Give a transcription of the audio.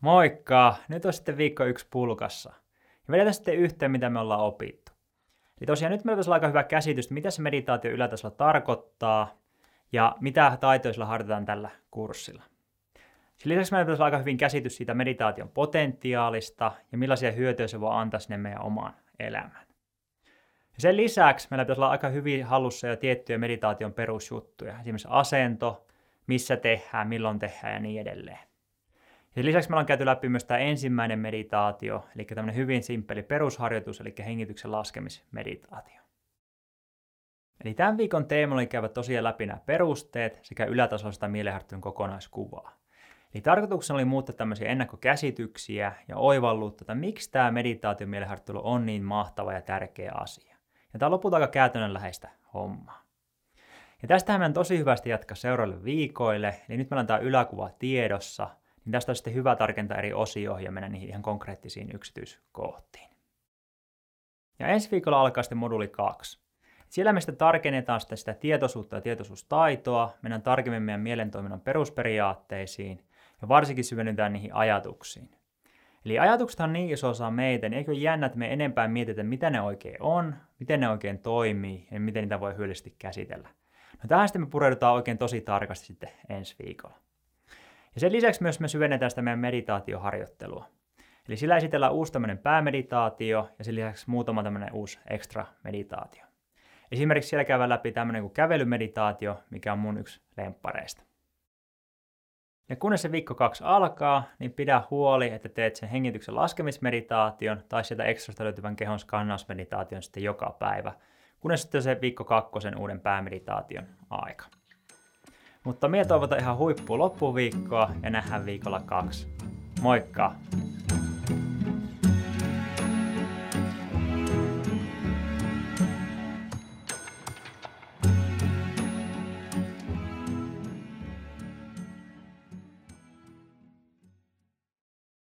Moikka! Nyt on sitten viikko yksi pulkassa. Ja vedetään sitten yhteen, mitä me ollaan opittu. Eli tosiaan nyt meillä olla aika hyvä käsitys, mitä se meditaatio ylätasolla tarkoittaa ja mitä taitoja sillä harjoitetaan tällä kurssilla. Sen lisäksi meillä pitäisi aika hyvin käsitys siitä meditaation potentiaalista ja millaisia hyötyjä se voi antaa sinne meidän omaan elämään. Ja sen lisäksi meillä pitäisi olla aika hyvin hallussa jo tiettyjä meditaation perusjuttuja, esimerkiksi asento, missä tehdään, milloin tehdään ja niin edelleen. Ja lisäksi me ollaan käyty läpi myös tämä ensimmäinen meditaatio, eli tämmöinen hyvin simppeli perusharjoitus, eli hengityksen laskemismeditaatio. Eli tämän viikon teema oli käydä tosiaan läpi nämä perusteet sekä ylätasoista mielenharjoittelun kokonaiskuvaa. Eli tarkoituksena oli muuttaa tämmöisiä ennakkokäsityksiä ja oivallutta, että miksi tämä meditaation mielenharjoittelu on niin mahtava ja tärkeä asia. Ja tämä on lopulta aika käytännönläheistä hommaa. Ja tästähän meidän tosi hyvästi jatkaa seuraaville viikoille, eli nyt meillä on tämä yläkuva tiedossa – niin tästä on sitten hyvä tarkentaa eri osioihin ja mennä niihin ihan konkreettisiin yksityiskohtiin. Ja ensi viikolla alkaa sitten moduli 2. Siellä me sitten tarkennetaan sitä, sitä tietoisuutta ja tietoisuustaitoa, mennään tarkemmin meidän mielentoiminnan perusperiaatteisiin ja varsinkin syvennytään niihin ajatuksiin. Eli ajatukset on niin iso osa meitä, niin eikö jännä, että me enempää mietitään, mitä ne oikein on, miten ne oikein toimii ja miten niitä voi hyödyllisesti käsitellä. No tähän sitten me pureudutaan oikein tosi tarkasti sitten ensi viikolla. Ja sen lisäksi myös me syvennetään sitä meidän meditaatioharjoittelua. Eli sillä esitellään uusi tämmöinen päämeditaatio ja sen lisäksi muutama tämmöinen uusi ekstra meditaatio. Esimerkiksi siellä käydään läpi tämmöinen kuin kävelymeditaatio, mikä on mun yksi lemppareista. Ja kunnes se viikko kaksi alkaa, niin pidä huoli, että teet sen hengityksen laskemismeditaation tai sieltä ekstrasta löytyvän kehon skannausmeditaation sitten joka päivä, kunnes sitten se viikko kakkosen uuden päämeditaation aika. Mutta minä toivotan ihan huippu loppuviikkoa ja nähdään viikolla kaksi. Moikka!